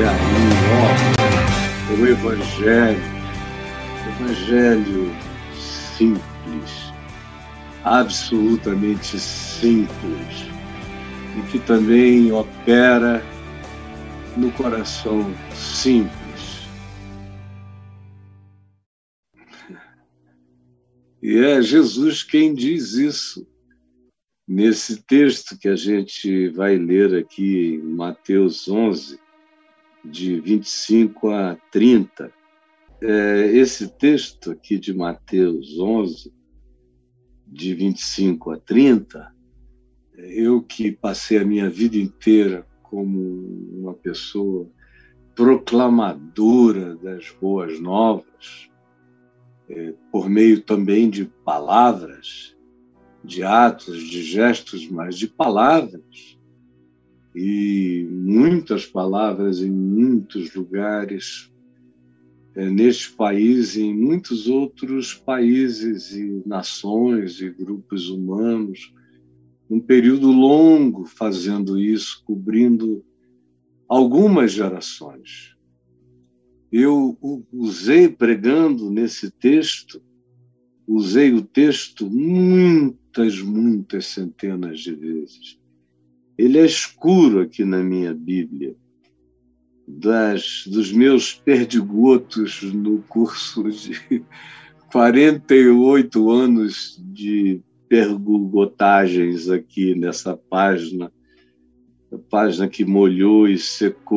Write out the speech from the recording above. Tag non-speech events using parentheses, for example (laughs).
é aí, ó, o Evangelho, Evangelho simples, absolutamente simples, e que também opera no coração simples. E é Jesus quem diz isso nesse texto que a gente vai ler aqui em Mateus 11, de 25 a 30. É, esse texto aqui de Mateus 11, de 25 a 30, eu que passei a minha vida inteira como uma pessoa proclamadora das boas novas, é, por meio também de palavras, de atos, de gestos, mas de palavras. E muitas palavras em muitos lugares, é, neste país e em muitos outros países e nações e grupos humanos, um período longo fazendo isso, cobrindo algumas gerações. Eu usei pregando nesse texto, usei o texto muitas, muitas centenas de vezes. Ele é escuro aqui na minha Bíblia. Das, dos meus perdigotos no curso de (laughs) 48 anos de pergotagens aqui nessa página, a página que molhou e secou